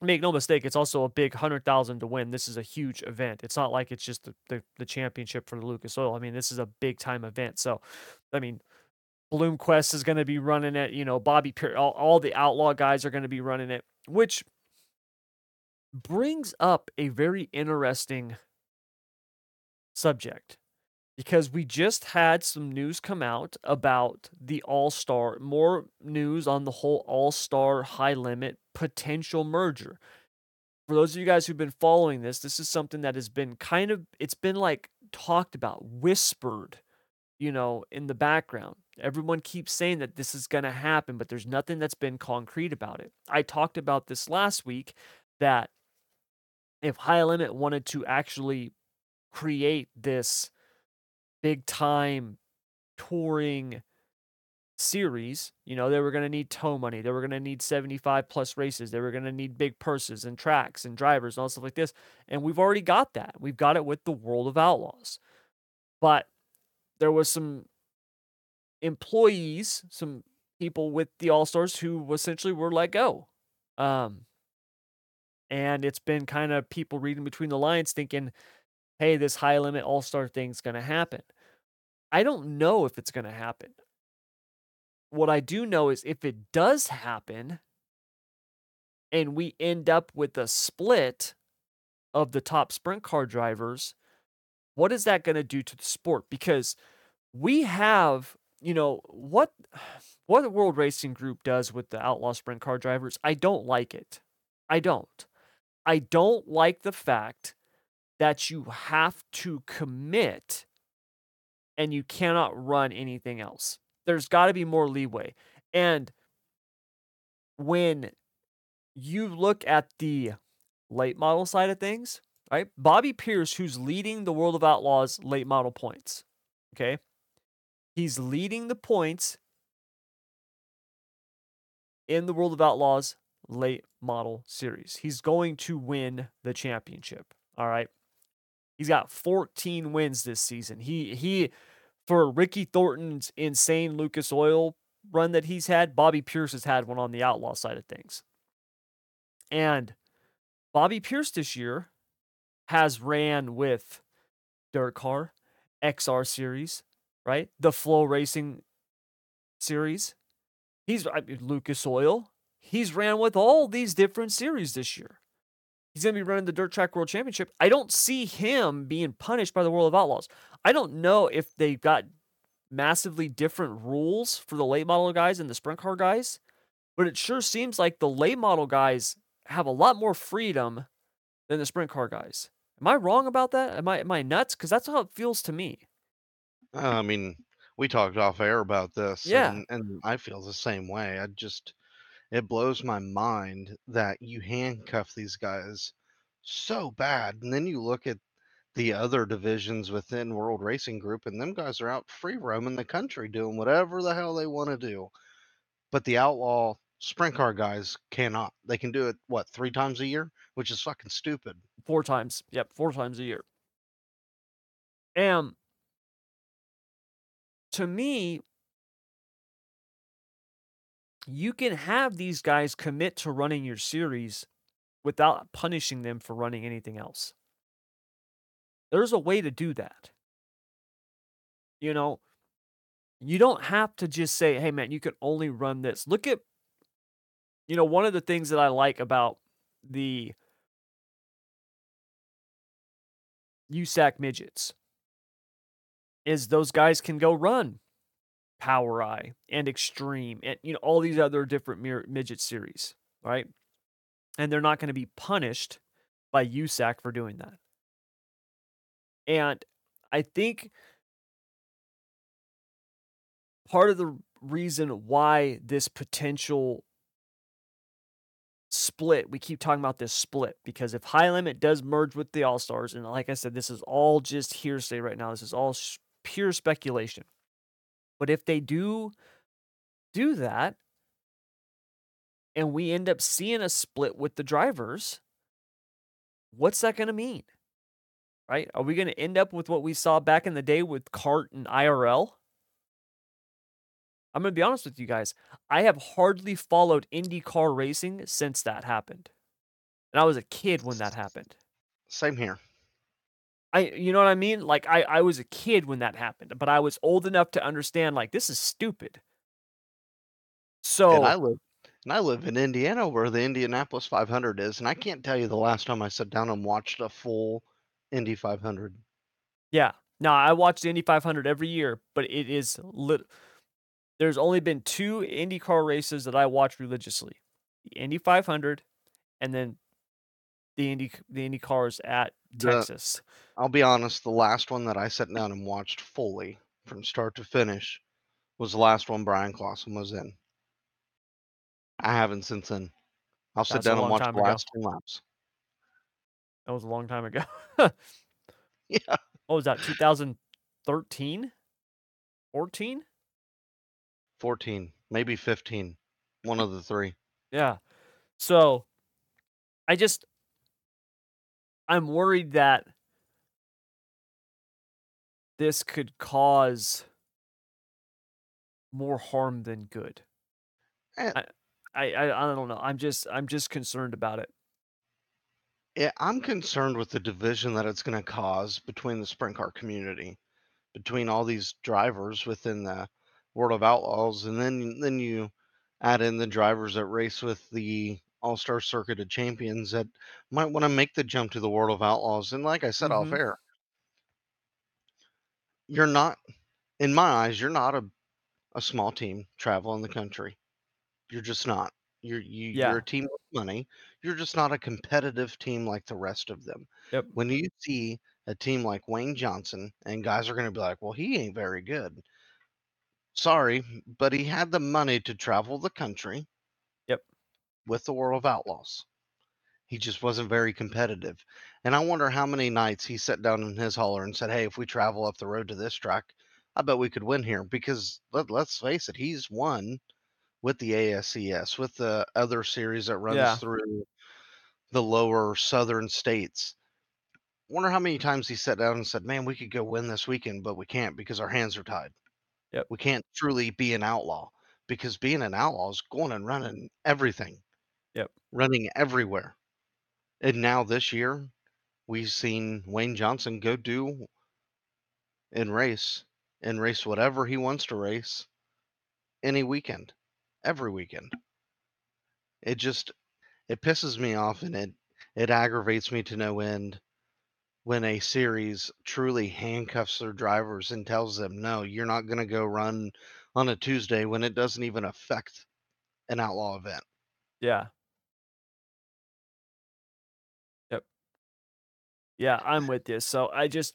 make no mistake, it's also a big hundred thousand to win. This is a huge event. It's not like it's just the, the, the championship for the Lucas Oil. I mean, this is a big time event. So, I mean, Bloomquist is going to be running it. You know, Bobby Pierce, all, all the outlaw guys are going to be running it, which brings up a very interesting subject because we just had some news come out about the All Star, more news on the whole All Star high limit potential merger. For those of you guys who've been following this, this is something that has been kind of, it's been like talked about, whispered, you know, in the background. Everyone keeps saying that this is going to happen, but there's nothing that's been concrete about it. I talked about this last week that if High Limit wanted to actually create this big time touring series, you know, they were going to need tow money. They were going to need 75 plus races. They were going to need big purses and tracks and drivers and all stuff like this. And we've already got that. We've got it with the World of Outlaws. But there was some employees, some people with the All Stars who essentially were let go. Um, and it's been kind of people reading between the lines thinking, hey, this high limit all star thing's going to happen. I don't know if it's going to happen. What I do know is if it does happen and we end up with a split of the top sprint car drivers, what is that going to do to the sport? Because we have, you know, what what the World Racing Group does with the outlaw sprint car drivers, I don't like it. I don't. I don't like the fact that you have to commit and you cannot run anything else. There's got to be more leeway. And when you look at the late model side of things, right? Bobby Pierce, who's leading the World of Outlaws late model points, okay? He's leading the points in the World of Outlaws late model series. He's going to win the championship. All right. He's got 14 wins this season. He he for Ricky Thornton's insane Lucas Oil run that he's had, Bobby Pierce has had one on the outlaw side of things. And Bobby Pierce this year has ran with Dirt Car, XR series, right? The FloRacing series. He's I mean, Lucas Oil he's ran with all these different series this year. He's going to be running the Dirt Track World Championship. I don't see him being punished by the World of Outlaws. I don't know if they've got massively different rules for the late model guys and the sprint car guys, but it sure seems like the late model guys have a lot more freedom than the sprint car guys. Am I wrong about that? Am I am I nuts? Because that's how it feels to me. I mean, we talked off air about this, Yeah. and, and I feel the same way. I just it blows my mind that you handcuff these guys so bad. And then you look at the other divisions within World Racing Group, and them guys are out free roaming the country doing whatever the hell they want to do. But the outlaw sprint car guys cannot. They can do it, what, three times a year? Which is fucking stupid. Four times. Yep, four times a year. And to me, you can have these guys commit to running your series without punishing them for running anything else. There's a way to do that. You know, you don't have to just say, "Hey man, you can only run this." Look at you know, one of the things that I like about the USAC midgets is those guys can go run POWRi and Xtreme and you know all these other different mir- midget series, right? And they're not going to be punished by USAC for doing that. And I think part of the reason why this potential split, we keep talking about this split because if High Limit does merge with the All Stars, and like I said, this is all just hearsay right now, this is all sh- pure speculation. But if they do do that, and we end up seeing a split with the drivers, what's that going to mean? Right? Are we going to end up with what we saw back in the day with CART and IRL? I'm going to be honest with you guys. I have hardly followed IndyCar racing since that happened. And I was a kid when that happened. Same here. I you know what I mean? Like I I was a kid when that happened, but I was old enough to understand like this is stupid. So And I live and I live in Indiana where the Indianapolis 500 is, and I can't tell you the last time I sat down and watched a full Indy 500. Yeah. No, I watch the Indy 500 every year, but it is lit. There's only been two IndyCar races that I watch religiously: the Indy 500, and then the Indy the Indy cars at The- Texas. I'll be honest, the last one that I sat down and watched fully from start to finish was the last one Bryan Clauson was in. I haven't since then. I'll sit That's down and watch the ago. last two laps. That was a long time ago. Yeah. What was that? 2013? 14? 14, maybe 15. One of the three. Yeah. So I just I'm worried that this could cause more harm than good. Eh. I, I I I don't know. I'm just I'm just concerned about it. Yeah, I'm concerned with the division that it's going to cause between the sprint car community, between all these drivers within the World of Outlaws, and then then you add in the drivers that race with the All Star Circuit of Champions that might want to make the jump to the World of Outlaws. And like I said off Mhm. air, you're not, in my eyes, you're not a, a small team traveling the country. You're just not. You're you, Yeah. you're a team with money. You're just not a competitive team like the rest of them. Yep. When you see a team like Wayne Johnson, and guys are going to be like, "Well, he ain't very good." Sorry, but he had the money to travel the country. With the World of Outlaws, he just wasn't very competitive. And I wonder how many nights he sat down in his hauler and said, "Hey, if we travel up the road to this track, I bet we could win here." Because let, let's face it, he's won with the ASCS, with the other series that runs Yeah. through the lower southern states. Wonder how many times he sat down and said, "Man, we could go win this weekend, but we can't because our hands are tied. Yep. We can't truly be an outlaw because being an outlaw is going and running everything, Yep. running everywhere." And now this year, we've seen Wayne Johnson go do and race and race whatever he wants to race any weekend, every weekend. It just it pisses me off and it it aggravates me to no end when a series truly handcuffs their drivers and tells them, "No, you're not going to go run on a Tuesday when it doesn't even affect an outlaw event." Yeah. Yeah, I'm with you. So I just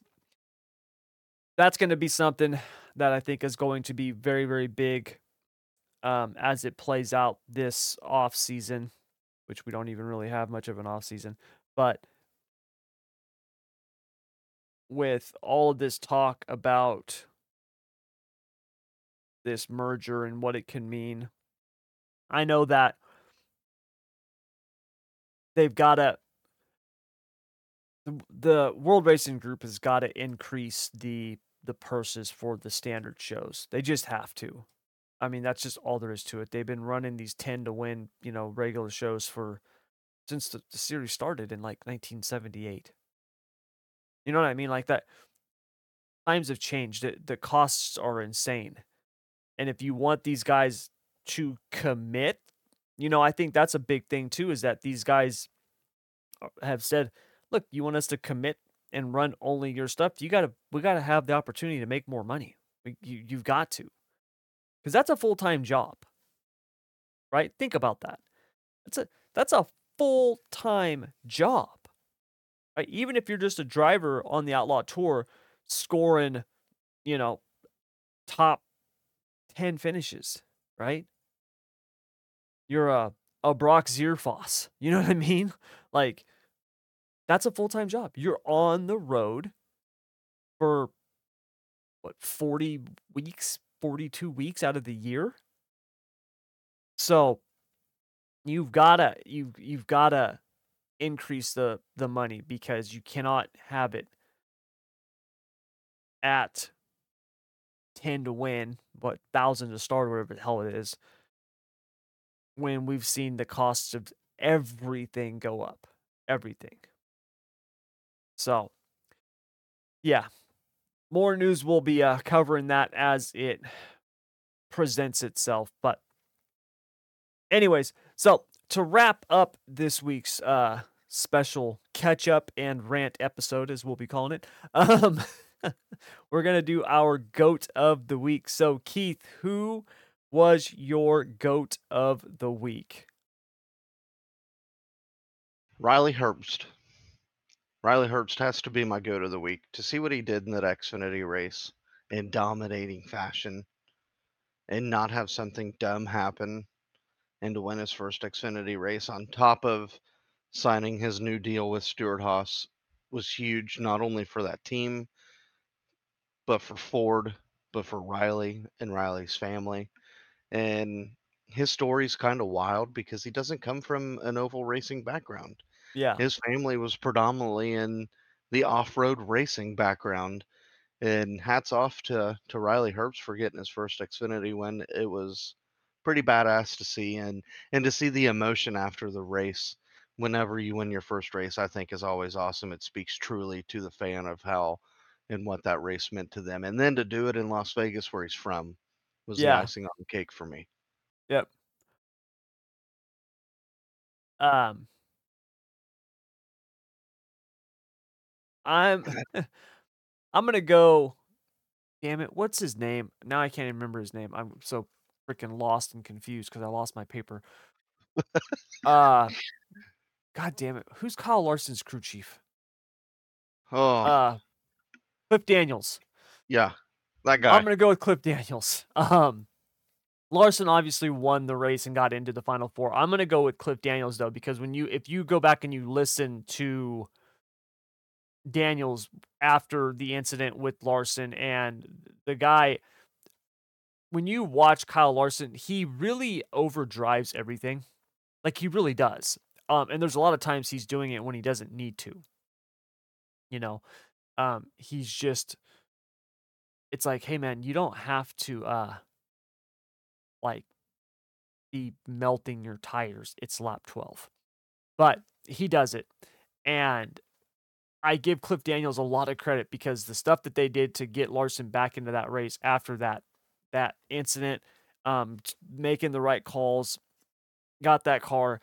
that's going to be something that I think is going to be very very big um as it plays out this off season, which we don't even really have much of an off season. But with all of this talk about this merger and what it can mean, I know that they've got to the, World Racing Group has got to increase the the purses for the standard shows. They just have to. I mean, that's just all there is to it. They've been running these 10 to win, you know, regular shows for since the, the series started in like 1978. You know what I mean? Like that times have changed. The, the costs are insane. And if you want these guys to commit, you know, I think that's a big thing too is that these guys uh, have said, look, you want us to commit and run only your stuff? You got to we got to have the opportunity to make more money. You you've got to. Cuz that's a full-time job. Right? Think about that. That's a that's a full-time job. Right? Even if you're just a driver on the Outlaw Tour scoring, you know, top 10 finishes, right? You're a a Brock Zearfoss. You know what I mean? Like that's a full-time job. You're on the road for what 40 weeks, 42 weeks out of the year. So you've gotta you you've gotta increase the the money because you cannot have it at 10 to win, but thousand to start, whatever the hell it is, when we've seen the costs of everything go up. Everything. So, yeah, more news will be uh, covering that as it presents itself. But, anyways, so to wrap up this week's uh, special catch up and rant episode, as we'll be calling it, um, we're going to do our goat of the week. So, Keith, who was your goat of the week? Riley Herbst. Riley Herbst has to be my goat of the week. To see what he did in that Xfinity race in dominating fashion and not have something dumb happen and to win his first Xfinity race on top of signing his new deal with Stewart-Haas was huge, not only for that team, but for Ford, but for Riley and Riley's family. And his story's kind of wild because he doesn't come from an oval racing background. Yeah. His family was predominantly in the off-road racing background. And hats off to to Riley Herbst for getting his first Xfinity win. It was pretty badass to see and and to see the emotion after the race whenever you win your first race I think is always awesome. It speaks truly to the fan of how and what that race meant to them. And then to do it in Las Vegas where he's from was the Yeah. icing on the cake for me. Yep. Um I'm I'm gonna go. Damn it! What's his name? Now I can't even remember his name. I'm so freaking lost and confused because I lost my paper. Uh, God damn it! Who's Kyle Larson's crew chief? Oh, Uh, Cliff Daniels. yeah. That guy. I'm gonna go with Cliff Daniels. Um, Larson obviously won the race and got into the final four. I'm gonna go with Cliff Daniels though because when you if you go back and you listen to Daniels after the incident with Larson and the guy when you watch Kyle Larson, he really overdrives everything. Like he really does. Um and there's a lot of times he's doing it when he doesn't need to. You know. Um he's just it's like, "Hey man, you don't have to uh like be melting your tires. It's lap 12." But he does it. And I give Cliff Daniels a lot of credit because the stuff that they did to get Larson back into that race after that that incident, um, making the right calls, got that car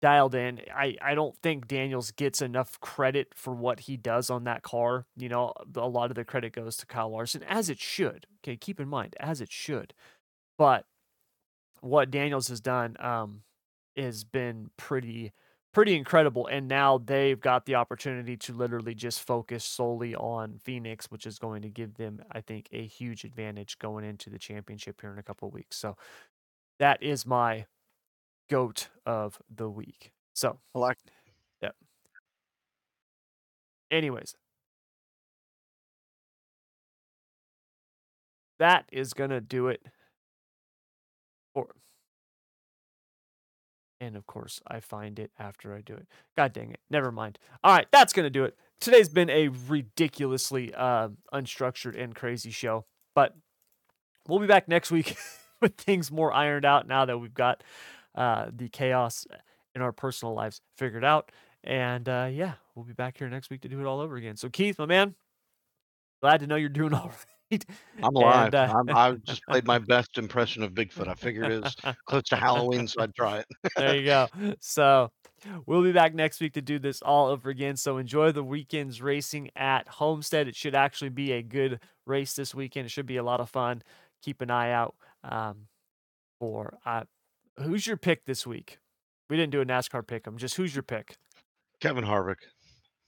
dialed in. I I don't think Daniels gets enough credit for what he does on that car. You know, a lot of the credit goes to Kyle Larson, as it should. Okay, keep in mind, as it should. But what Daniels has done um, has been pretty pretty incredible and now they've got the opportunity to literally just focus solely on Phoenix which is going to give them I think a huge advantage going into the championship here in a couple of weeks. So that is my goat of the week. So, I like anyways, that is going to do it for and of course, I find it after I do it. God dang it. Never mind. All right, that's going to do it. Today's been a ridiculously uh, unstructured and crazy show, but we'll be back next week with things more ironed out now that we've got uh, the chaos in our personal lives figured out. And uh, yeah, we'll be back here next week to do it all over again. So Keith, my man, glad to know you're doing all right. I'm alive. And, uh, I'm, I just played my best impression of Bigfoot. I figured it was close to Halloween, so I'd try it. there you go. So we'll be back next week to do this all over again. So enjoy the weekend's racing at Homestead. It should actually be a good race this weekend. It should be a lot of fun. Keep an eye out um, for uh, who's your pick this week. We didn't do a NASCAR pick. I'm just who's your pick? Kevin Harvick.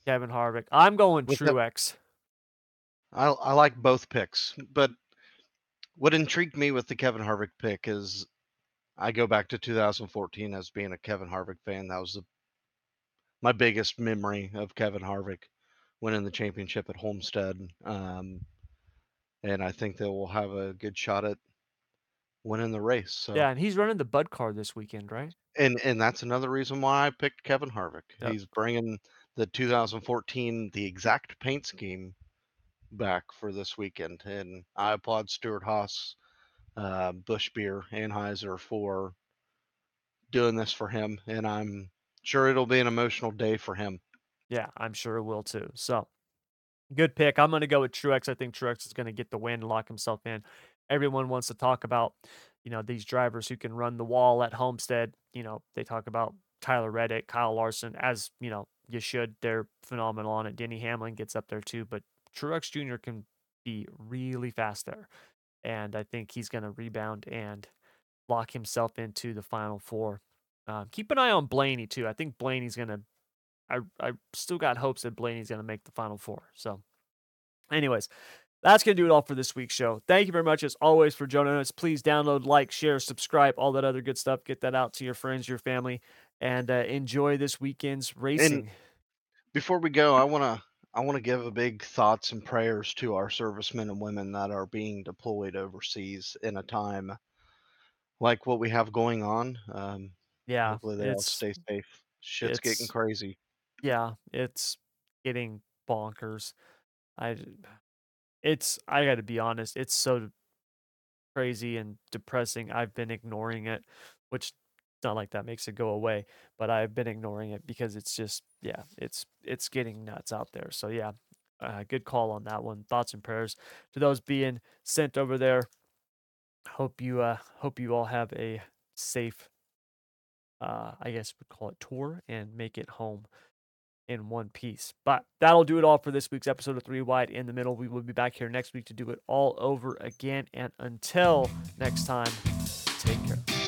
Kevin Harvick. I'm going Truex. I I like both picks, but what intrigued me with the Kevin Harvick pick is I go back to 2014 as being a Kevin Harvick fan. That was the, my biggest memory of Kevin Harvick winning the championship at Homestead. Um, and I think that we'll have a good shot at winning the race. So Yeah, and he's running the Bud car this weekend, right? and and that's another reason why I picked Kevin Harvick. Yep. He's bringing the 2014 the exact paint scheme back for this weekend, and I applaud Stewart-Haas, uh, Busch Beer, Anheuser for doing this for him, and I'm sure it'll be an emotional day for him. Yeah, I'm sure it will too. So good pick. I'm going to go with Truex. I think Truex is going to get the win, lock himself in. Everyone wants to talk about, you know, these drivers who can run the wall at Homestead. You know, they talk about Tyler Reddick, Kyle Larson, as you know, you should. They're phenomenal on it. Denny Hamlin gets up there too, but Truex Jr. can be really fast there. And I think he's going to rebound and lock himself into the final four. Um, keep an eye on Blaney too. I think Blaney's going to. I I still got hopes that Blaney's going to make the final four. So, anyways, that's going to do it all for this week's show. Thank you very much, as always, for joining us. Please download, like, share, subscribe, all that other good stuff. Get that out to your friends, your family, and uh, enjoy this weekend's racing. And before we go, I want to I want to give a big thoughts and prayers to our servicemen and women that are being deployed overseas in a time like what we have going on. Um, yeah, hopefully they all stay safe. Shit's getting crazy. Yeah, it's getting bonkers. I, it's I got to be honest. It's so crazy and depressing. I've been ignoring it, which not like that makes it go away, but I've been ignoring it because it's just yeah, it's it's getting nuts out there. So yeah, uh, good call on that one. Thoughts and prayers to those being sent over there. Hope you uh hope you all have a safe uh I guess we'd call it tour and make it home in one piece. But that'll do it all for this week's episode of Three Wide in the Middle. We will be back here next week to do it all over again. And until next time, take care.